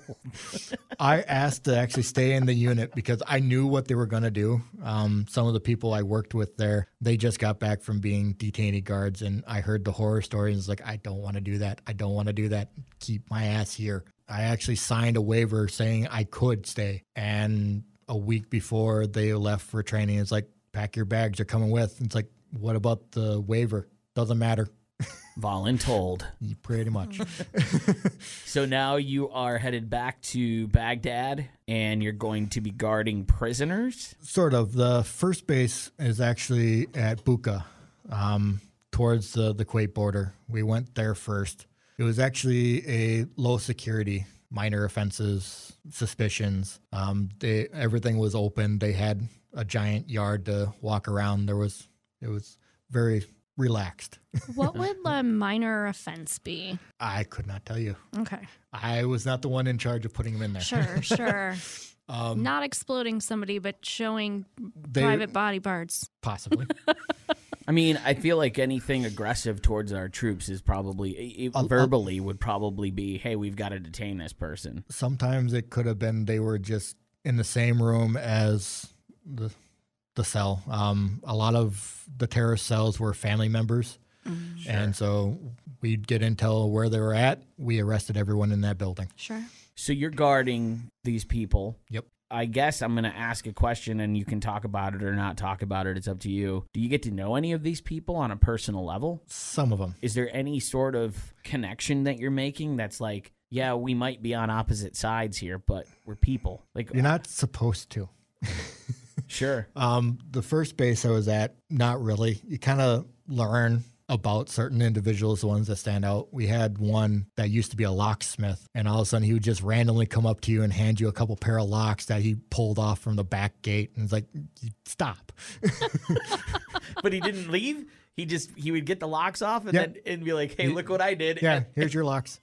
I asked to actually stay in the unit because I knew what they were going to do. Um, some of the people I worked with there, they just got back from being detainee guards, and I heard the horror stories. And was like, I don't want to do that. I don't want to do that. Keep my ass here. I actually signed a waiver saying I could stay, and a week before they left for training, it's like, pack your bags. You're coming with. It's like, what about the waiver? Doesn't matter. Voluntold. Pretty much. So now you are headed back to Baghdad and you're going to be guarding prisoners. Sort of. The first base is actually at Bucca, um, towards the, the Kuwait border. We went there first. It was actually a low security, minor offenses, suspicions. Um, they, everything was open. They had a giant yard to walk around. There was it was very relaxed. What would the minor offense be? I could not tell you. Okay. I was not the one in charge of putting them in there. Sure, sure. Um, Not exploding somebody, but showing they private body parts. possibly. I mean, I feel like anything aggressive towards our troops is probably i- i- I'll- verbally would probably be, "Hey, we've got to detain this person." sometimes it could have been they were just in the same room as the the cell. Um, a lot of the terrorist cells were family members, and so we'd get intel where they were at. We arrested everyone in that building. Sure. So you're guarding these people. Yep. I guess I'm going to ask a question and you can talk about it or not talk about it. It's up to you. Do you get to know any of these people on a personal level? Some of them. Is there any sort of connection that you're making that's like, yeah, we might be on opposite sides here, but we're people? Like, You're not supposed to. sure. Um, the first base I was at, not really. You kind of learn about certain individuals, the ones that stand out. We had one that used to be a locksmith, and all of a sudden he would just randomly come up to you and hand you a couple pair of locks that he pulled off from the back gate, and it's like, stop. But he didn't leave. He just he would get the locks off and Yeah. then and be like, "Hey, look what I did." Yeah, here's your locks.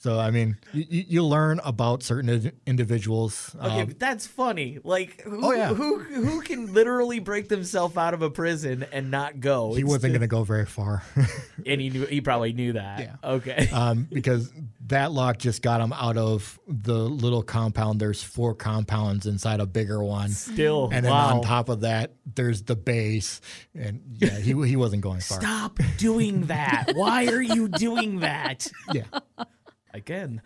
So I mean, you, you you learn about certain individuals. Okay, Um, that's funny. Like, who, Oh, yeah. who who can literally break themselves out of a prison and not go? he It's wasn't the- going to go very far. and he knew he probably knew that. Yeah. Okay. um, because that lock just got him out of the little compound. There's four compounds inside a bigger one. Still, And then wow. on top of that, there's the base. And yeah, he, he wasn't going far. Stop doing that. Why are you doing that? Yeah. Again.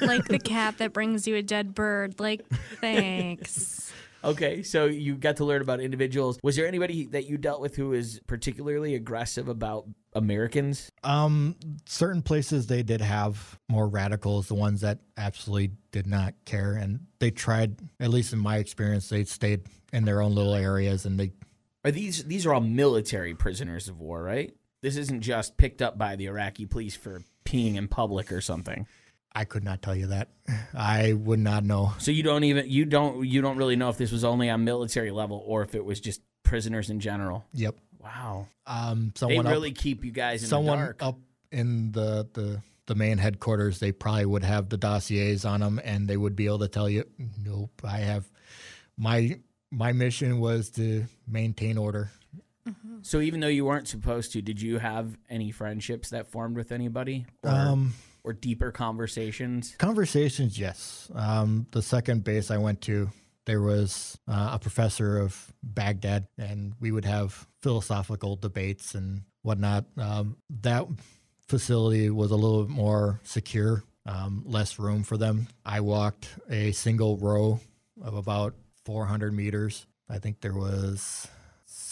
like the cat that brings you a dead bird. Like, thanks. Okay, so you got to learn about individuals. Was there anybody that you dealt with who was particularly aggressive about Americans? Um, certain places they did have more radicals, the ones that absolutely did not care. And they tried, at least in my experience, they stayed in their own little areas and they Are these these are all military prisoners of war, right? This isn't just picked up by the Iraqi police for peeing in public or something. I could not tell you that. I would not know. So you don't even you don't you don't really know if this was only on military level or if it was just prisoners in general. Yep. Wow. Um, They someone really up, keep you guys in someone the dark. up in the, the the main headquarters, they probably would have the dossiers on them, and they would be able to tell you, nope, I have my my mission was to maintain order. So even though you weren't supposed to, did you have any friendships that formed with anybody or, Um, or deeper conversations? conversations, yes. Um, the second base I went to, there was uh, a professor of Baghdad, and we would have philosophical debates and whatnot. Um, that facility was a little more secure, um, less room for them. I walked a single row of about 400 meters. I think there was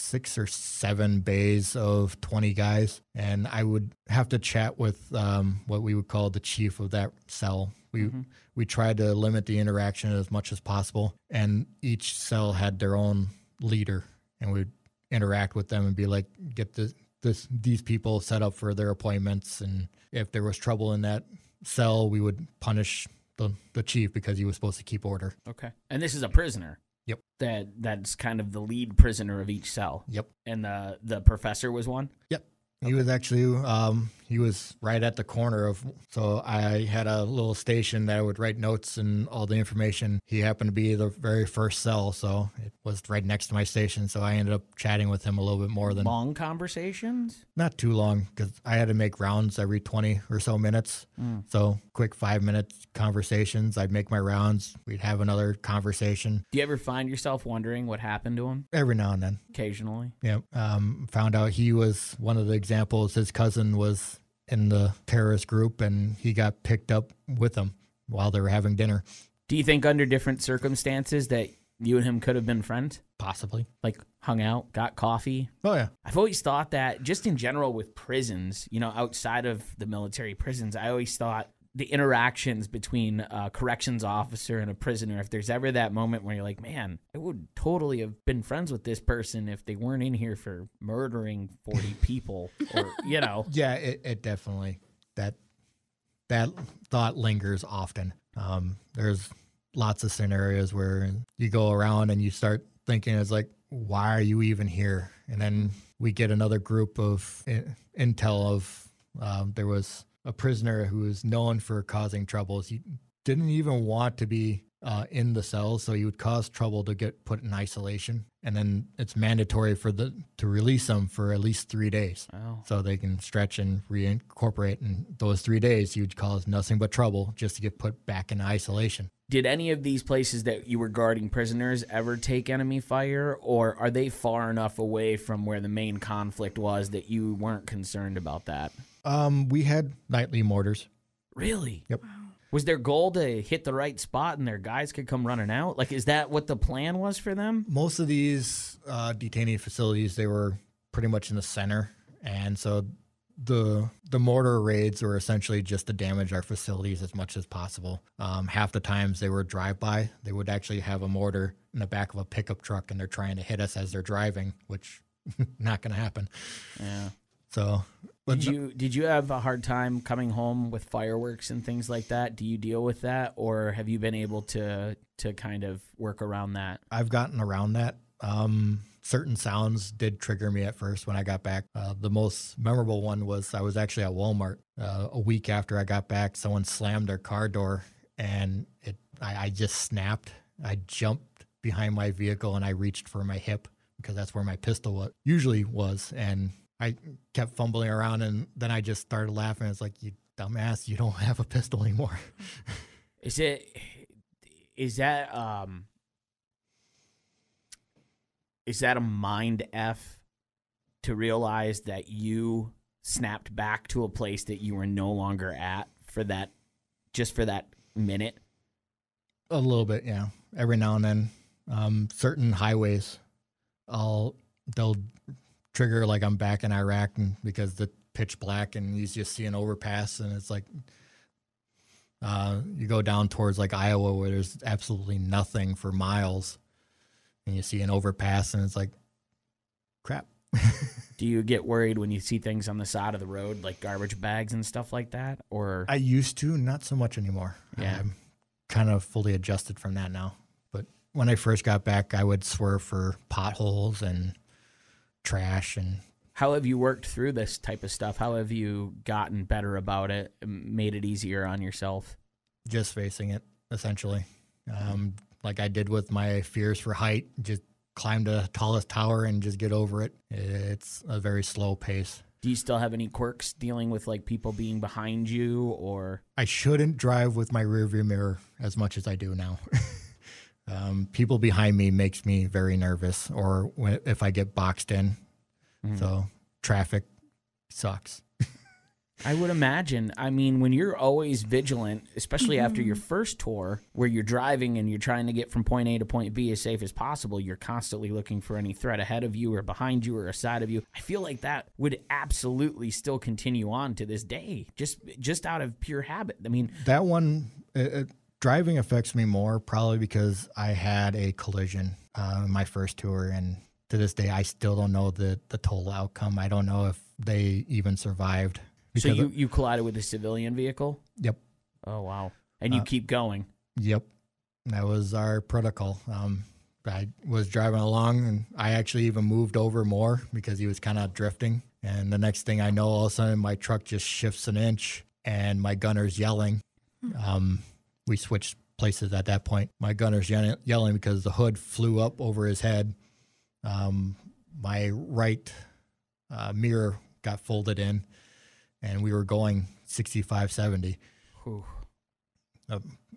six or seven bays of 20 guys, and I would have to chat with um, what we would call the chief of that cell. We we tried to limit the interaction as much as possible, and each cell had their own leader, and we'd interact with them and be like, get this, this these people set up for their appointments, and if there was trouble in that cell, we would punish the the chief because he was supposed to keep order. Okay. And this is a prisoner. Yep. That that's kind of the lead prisoner of each cell. Yep. And the the professor was one. Yep. He was actually um, he was right at the corner of so I had a little station that I would write notes and all the information. He happened to be the very first cell, so it was right next to my station. So I ended up chatting with him a little bit more than Long conversations. not too long because I had to make rounds every twenty or so minutes. So quick five minute conversations. I'd make my rounds. We'd have another conversation Do you ever find yourself wondering what happened to him every now and then. occasionally? Yeah. Um, found out he was one of the examples. His cousin was in the terrorist group and he got picked up with them while they were having dinner. Do you think under different circumstances that you and him could have been friends? Possibly. Like hung out, got coffee? Oh, yeah. I've always thought that just in general with prisons, you know, outside of the military prisons, I always thought the interactions between a corrections officer and a prisoner, if there's ever that moment where you're like, man, I would totally have been friends with this person if they weren't in here for murdering 40 people or, you know. Yeah, it, it definitely, that, that thought lingers often. Um, there's lots of scenarios where you go around and you start thinking it's like, why are you even here? And then we get another group of in- intel of um, there was a prisoner who was known for causing troubles. He didn't even want to be uh, in the cells, so he would cause trouble to get put in isolation. And then it's mandatory for the to release them for at least three days, Oh. so they can stretch and reincorporate. And those three days, he would cause nothing but trouble just to get put back in isolation. Did any of these places that you were guarding prisoners ever take enemy fire, or are they far enough away from where the main conflict was that you weren't concerned about that? Um, we had nightly mortars. Really? Yep. Was their goal to hit the right spot and their guys could come running out? Like, is that what the plan was for them? most of these uh, detainee facilities they were pretty much in the center and so the the mortar raids were essentially just to damage our facilities as much as possible um, half the times they were drive by they would actually have a mortar in the back of a pickup truck and they're trying to hit us as they're driving which not going to happen Yeah. so but Did you did you have a hard time coming home with fireworks and things like that? Do you deal with that, or have you been able to to kind of work around that? I've gotten around that. Um, certain sounds did trigger me at first when I got back. Uh, the most memorable one was I was actually at Walmart uh, a week after I got back. Someone slammed their car door, and it I, I just snapped. I jumped behind my vehicle and I reached for my hip because that's where my pistol usually was, and I kept fumbling around, and then I just started laughing. It's like you dumbass, you don't have a pistol anymore. Is it is that um is that a mind f to realize that you snapped back to a place that you were no longer at for that just for that minute? A little bit, yeah. Every now and then, um, certain highways, I'll they'll trigger like I'm back in Iraq, and because the pitch black and you just see an overpass, and it's like uh, you go down towards like Iowa where there's absolutely nothing for miles, and you see an overpass, and it's like crap. Do you get worried when you see things on the side of the road like garbage bags and stuff like that or I used to, not so much anymore. Yeah. I'm kind of fully adjusted from that now. But when I first got back, I would swerve for potholes and trash and how have you worked through this type of stuff? How have you gotten better about it, made it easier on yourself? just facing it essentially. Um, like I did with my fears for height, just climb the tallest tower and just get over it. It's a very slow pace. Do you still have any quirks dealing with like people being behind you or I shouldn't drive with my rearview mirror as much as I do now. Um, people behind me makes me very nervous, or when, if I get boxed in. So traffic sucks. I would imagine. I mean, when you're always vigilant, especially after your first tour where you're driving and you're trying to get from point A to point B as safe as possible, you're constantly looking for any threat ahead of you or behind you or aside of you. I feel like that would absolutely still continue on to this day, just just out of pure habit. I mean, That one, it, driving affects me more probably because I had a collision uh, in my first tour, and to this day, I still don't know the the total outcome. I don't know if they even survived. so you, of- you collided with a civilian vehicle? yep, Oh, wow. And you Uh, keep going. yep, that was our protocol. Um, I was driving along, and I actually even moved over more because he was kind of drifting. And the next thing I know, all of a sudden, my truck just shifts an inch, and my gunner's yelling. Um, we switched places at that point. My gunner's yelling, yelling because the hood flew up over his head. Um, my right uh, mirror got folded in, and we were going 65, 70 Whew.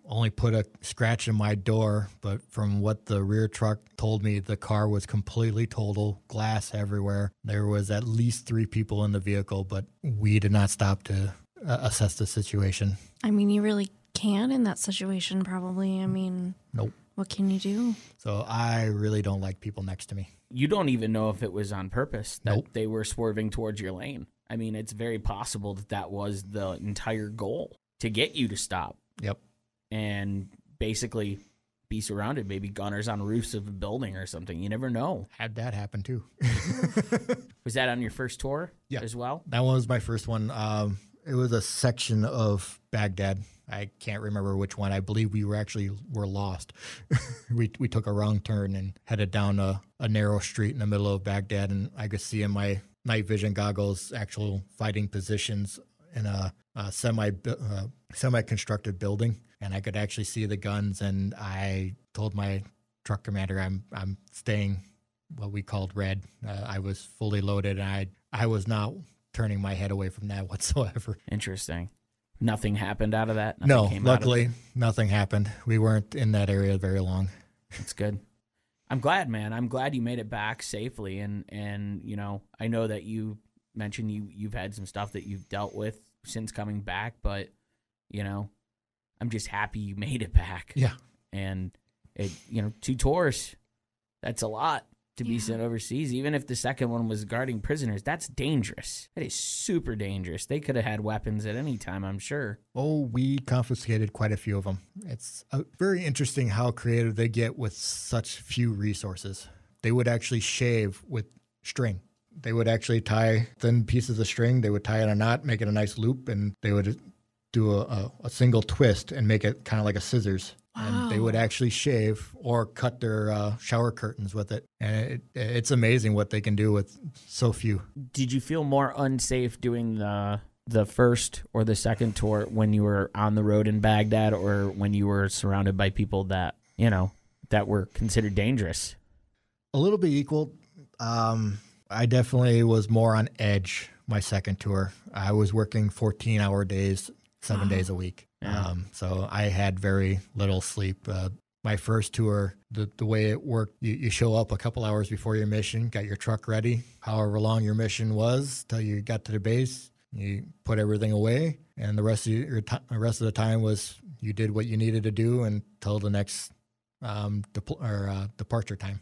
only put a scratch in my door, but from what the rear truck told me, the car was completely total, glass everywhere. There was at least three people in the vehicle, but we did not stop to uh, assess the situation. I mean, you really can't in that situation, probably. I mean, Nope. what can you do? So I really don't like people next to me. You don't even know if it was on purpose that Nope. they were swerving towards your lane. I mean, it's very possible that that was the entire goal to get you to stop. Yep. and basically be surrounded, maybe gunners on roofs of a building or something. You never know. Had that happen too. Was that on your first tour Yeah. as well? That one was my first one. Um, it was a section of Baghdad. I can't remember which one. I believe we were actually were lost. we we took a wrong turn and headed down a, a narrow street in the middle of Baghdad, and I could see in my night vision goggles actual fighting positions in a, a semi uh, semi constructed building, and I could actually see the guns. And I told my truck commander, "I'm I'm staying." What we called red. Uh, I was fully loaded, and I I was not turning my head away from that whatsoever. Interesting. Nothing happened out of that. Nothing no, came out of luckily nothing happened. We weren't in that area very long. That's good. I'm glad, man. I'm glad you made it back safely, and and you know, I know that you mentioned you you've had some stuff that you've dealt with since coming back, but you know, I'm just happy you made it back. Yeah. and it you know two tours, that's a lot to be Yeah. sent overseas. Even if the second one was guarding prisoners, that's dangerous. That is super dangerous. They could have had weapons at any time, I'm sure. Oh, we confiscated quite a few of them. It's uh, very interesting how creative they get with such few resources. They would actually shave with string. They would actually tie thin pieces of string. They would tie in a knot, make it a nice loop, and they would do a, a, a single twist and make it kind of like a scissors. And they would actually shave or cut their uh, shower curtains with it. And it, it's amazing what they can do with so few. Did you feel more unsafe doing the the first or the second tour when you were on the road in Baghdad or when you were surrounded by people that, you know, that were considered dangerous? a little bit equal. Um, I definitely was more on edge my second tour. I was working 14 hour days, seven days a week. Yeah. Um, so I had very little sleep. Uh, my first tour, the, the way it worked, you, you show up a couple hours before your mission, got your truck ready, however long your mission was till you got to the base. You put everything away, and the rest of your ti the rest of the time was you did what you needed to do until the next um, depl- or, uh, departure time.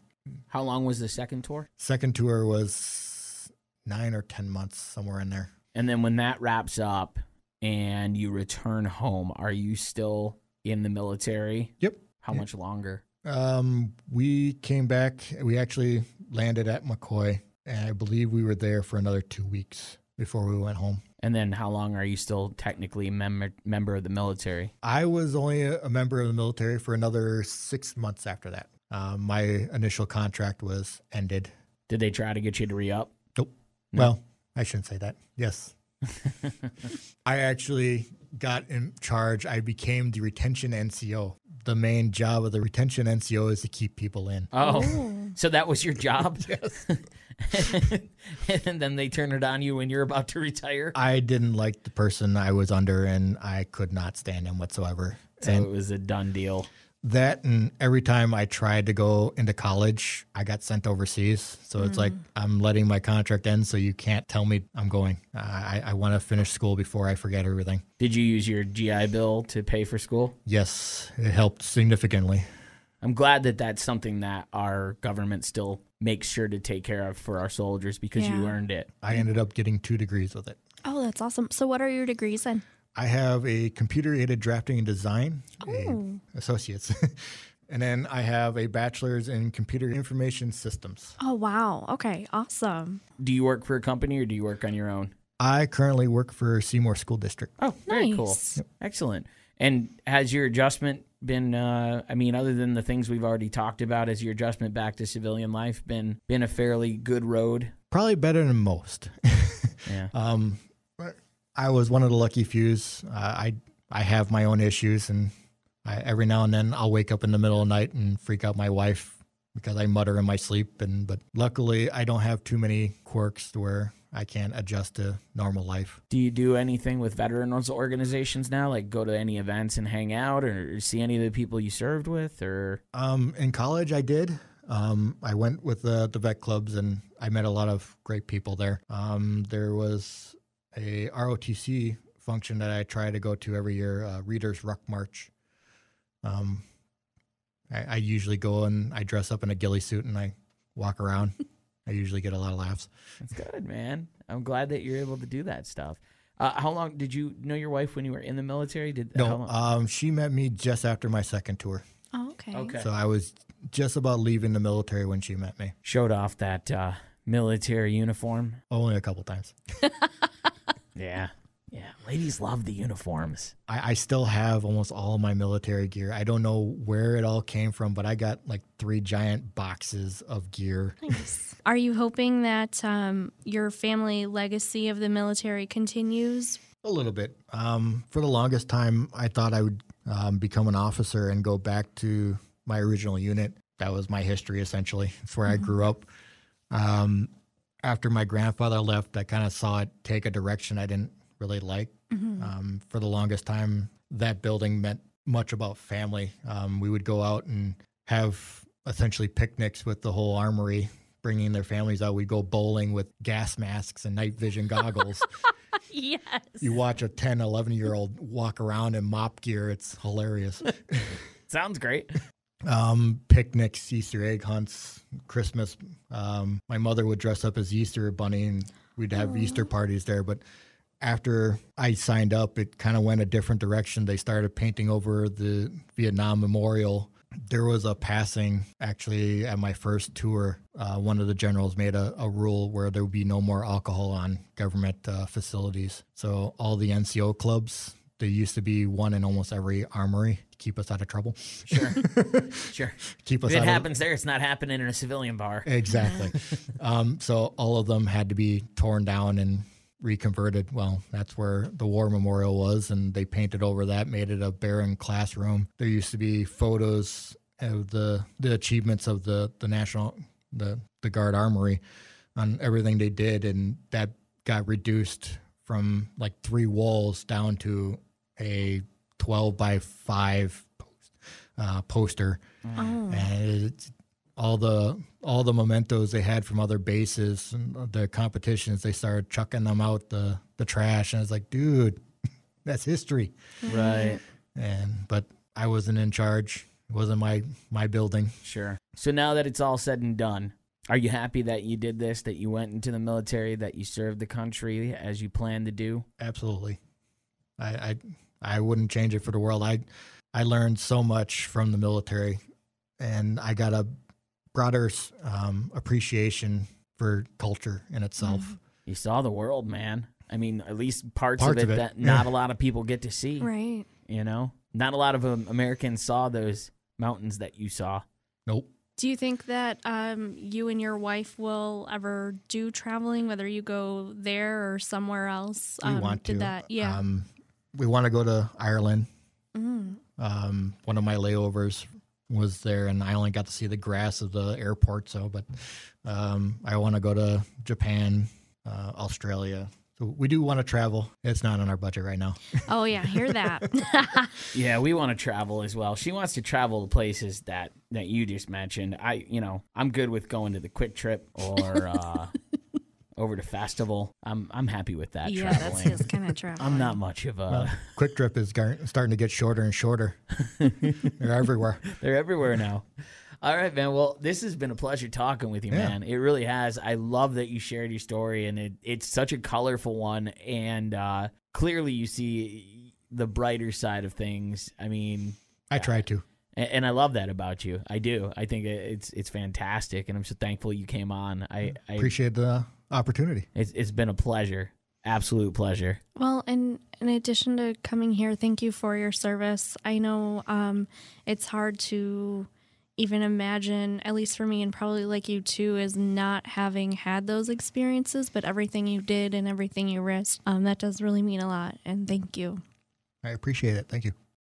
How long was the second tour? Second tour was nine or ten months, somewhere in there. And then when that wraps up and you return home, are you still in the military? Yep. How Yeah. much longer? Um, we came back. We actually landed at McCoy, and I believe we were there for another two weeks before we went home. And then how long are you still technically a member member of the military? I was only a a member of the military for another six months after that. Um, my initial contract was ended. Did they try to get you to re up? Nope. No. Well, I shouldn't say that. Yes. I actually got in charge. I became the retention NCO. The main job of the retention NCO is to keep people in. Oh, Ooh. so that was your job? Yes. and then they turn it on you when you're about to retire? I didn't like the person I was under, and I could not stand him whatsoever. So and it was a done deal. That and every time I tried to go into college, I got sent overseas. So it's like mm. I'm letting my contract end, so you can't tell me I'm going. I, I want to finish school before I forget everything. Did you use your GI Bill to pay for school? Yes, it helped significantly. I'm glad that that's something that our government still makes sure to take care of for our soldiers because you earned it. I ended up getting two degrees with it. Oh, that's awesome. So, what are your degrees in? I have a computer aided drafting and design, a associates. and then I have a bachelor's in computer information systems. Oh, wow. Okay, awesome. Do you work for a company or do you work on your own? I currently work for Seymour School District. Oh, very cool. Nice. Excellent. And has your adjustment been uh I mean other than the things we've already talked about has your adjustment back to civilian life been been a fairly good road? Probably better than most. Yeah. Um, but I was one of the lucky fews. Uh, I I have my own issues, and I, every now and then I'll wake up in the middle of the night and freak out my wife because I mutter in my sleep. And but luckily, I don't have too many quirks to where I can't adjust to normal life. Do you do anything with veterans organizations now like go to any events and hang out or see any of the people you served with or Um, in college, I did. Um, I went with the, the vet clubs and I met a lot of great people there. Um, there was a ROTC function that I try to go to every year, uh, Readers Ruck March. Um, I, I usually go and I dress up in a ghillie suit and I walk around. I usually get a lot of laughs. That's good, man. I'm glad that you're able to do that stuff. Uh, how long did you know your wife when you were in the military? Did how No, long? um, she met me just after my second tour. Oh, okay. Okay. So I was just about leaving the military when she met me. Showed off that uh, military uniform. Only a couple times. Yeah. Yeah. Ladies love the uniforms. I, I still have almost all my military gear. I don't know where it all came from, but I got like three giant boxes of gear. Nice. Are you hoping that um, your family legacy of the military continues? A little bit. Um, for the longest time, I thought I would um, become an officer and go back to my original unit. That was my history, essentially. It's where I grew up. After my grandfather left, I kind of saw it take a direction I didn't really like. Um, for the longest time, that building meant much about family. Um, we would go out and have essentially picnics with the whole armory, bringing their families out. We'd go bowling with gas masks and night vision goggles. yes. you watch a 10, 11 year old walk around in MOPP gear. It's hilarious. Sounds great. um, picnics, Easter egg hunts, Christmas. Um, my mother would dress up as Easter bunny and we'd have Easter parties there. But after I signed up, it kind of went a different direction. They started painting over the Vietnam Memorial. There was a passing actually at my first tour. Uh, one of the generals made a, a rule where there would be no more alcohol on government uh, facilities. So all the NCO clubs, there used to be one in almost every armory keep us out of trouble. Sure. sure. Keep us If it out of happens there, it's not happening in a civilian bar. Exactly. um, so all of them had to be torn down and reconverted. Well, that's where the war memorial was, and they painted over that, made it a barren classroom. There used to be photos of the the achievements of the the national the the guard armory on everything they did, and that got reduced from like three walls down to a twelve by five post, uh, poster Oh. and it's all the all the mementos they had from other bases and the competitions they started chucking them out the the trash and it's like dude that's history Right. and but i wasn't in charge it wasn't my my building Sure. So now that it's all said and done, are you happy that you did this, that you went into the military, that you served the country as you planned to do? absolutely i i i wouldn't change it for the world i i learned so much from the military and i got a broader um, appreciation for culture in itself You saw the world, man. I mean, at least parts, Parts of it, of it, that yeah. not a lot of people get to see. Right. You know, not a lot of um, Americans saw those mountains that you saw. nope Do you think that um, you and your wife will ever do traveling, whether you go there or somewhere else? we Um, want to Did that? Yeah. um, we want to go to ireland Mm. Um, one of my layovers was there, and I only got to see the grass of the airport. So, but um, I want to go to Japan, uh, Australia. So we do want to travel. It's not on our budget right now. Oh yeah, hear that. Yeah, we want to travel as well. She wants to travel to places that that you just mentioned. I, you know, I'm good with going to the Kwik Trip or uh, over to Festival. I'm I'm happy with that. yeah, that's traveling. his kind of travel. I'm not much of a. Uh, Kwik Trip is gar- starting to get shorter and shorter. They're everywhere. They're everywhere now. All right, man. Well, this has been a pleasure talking with you, Yeah. man. It really has. I love that you shared your story, and it, it's such a colorful one. And uh, clearly, you see the brighter side of things. I mean, I try to. and, and I love that about you. I do. I think it's it's fantastic, and I'm so thankful you came on. I, I Appreciate the opportunity. it's, it's been a pleasure, absolute pleasure. Well, and in addition to coming here, thank you for your service. I know um, it's hard to even imagine, at least for me, and probably like you too, is not having had those experiences. But everything you did and everything you risked, um, that does really mean a lot. And thank you. I appreciate it. Thank you.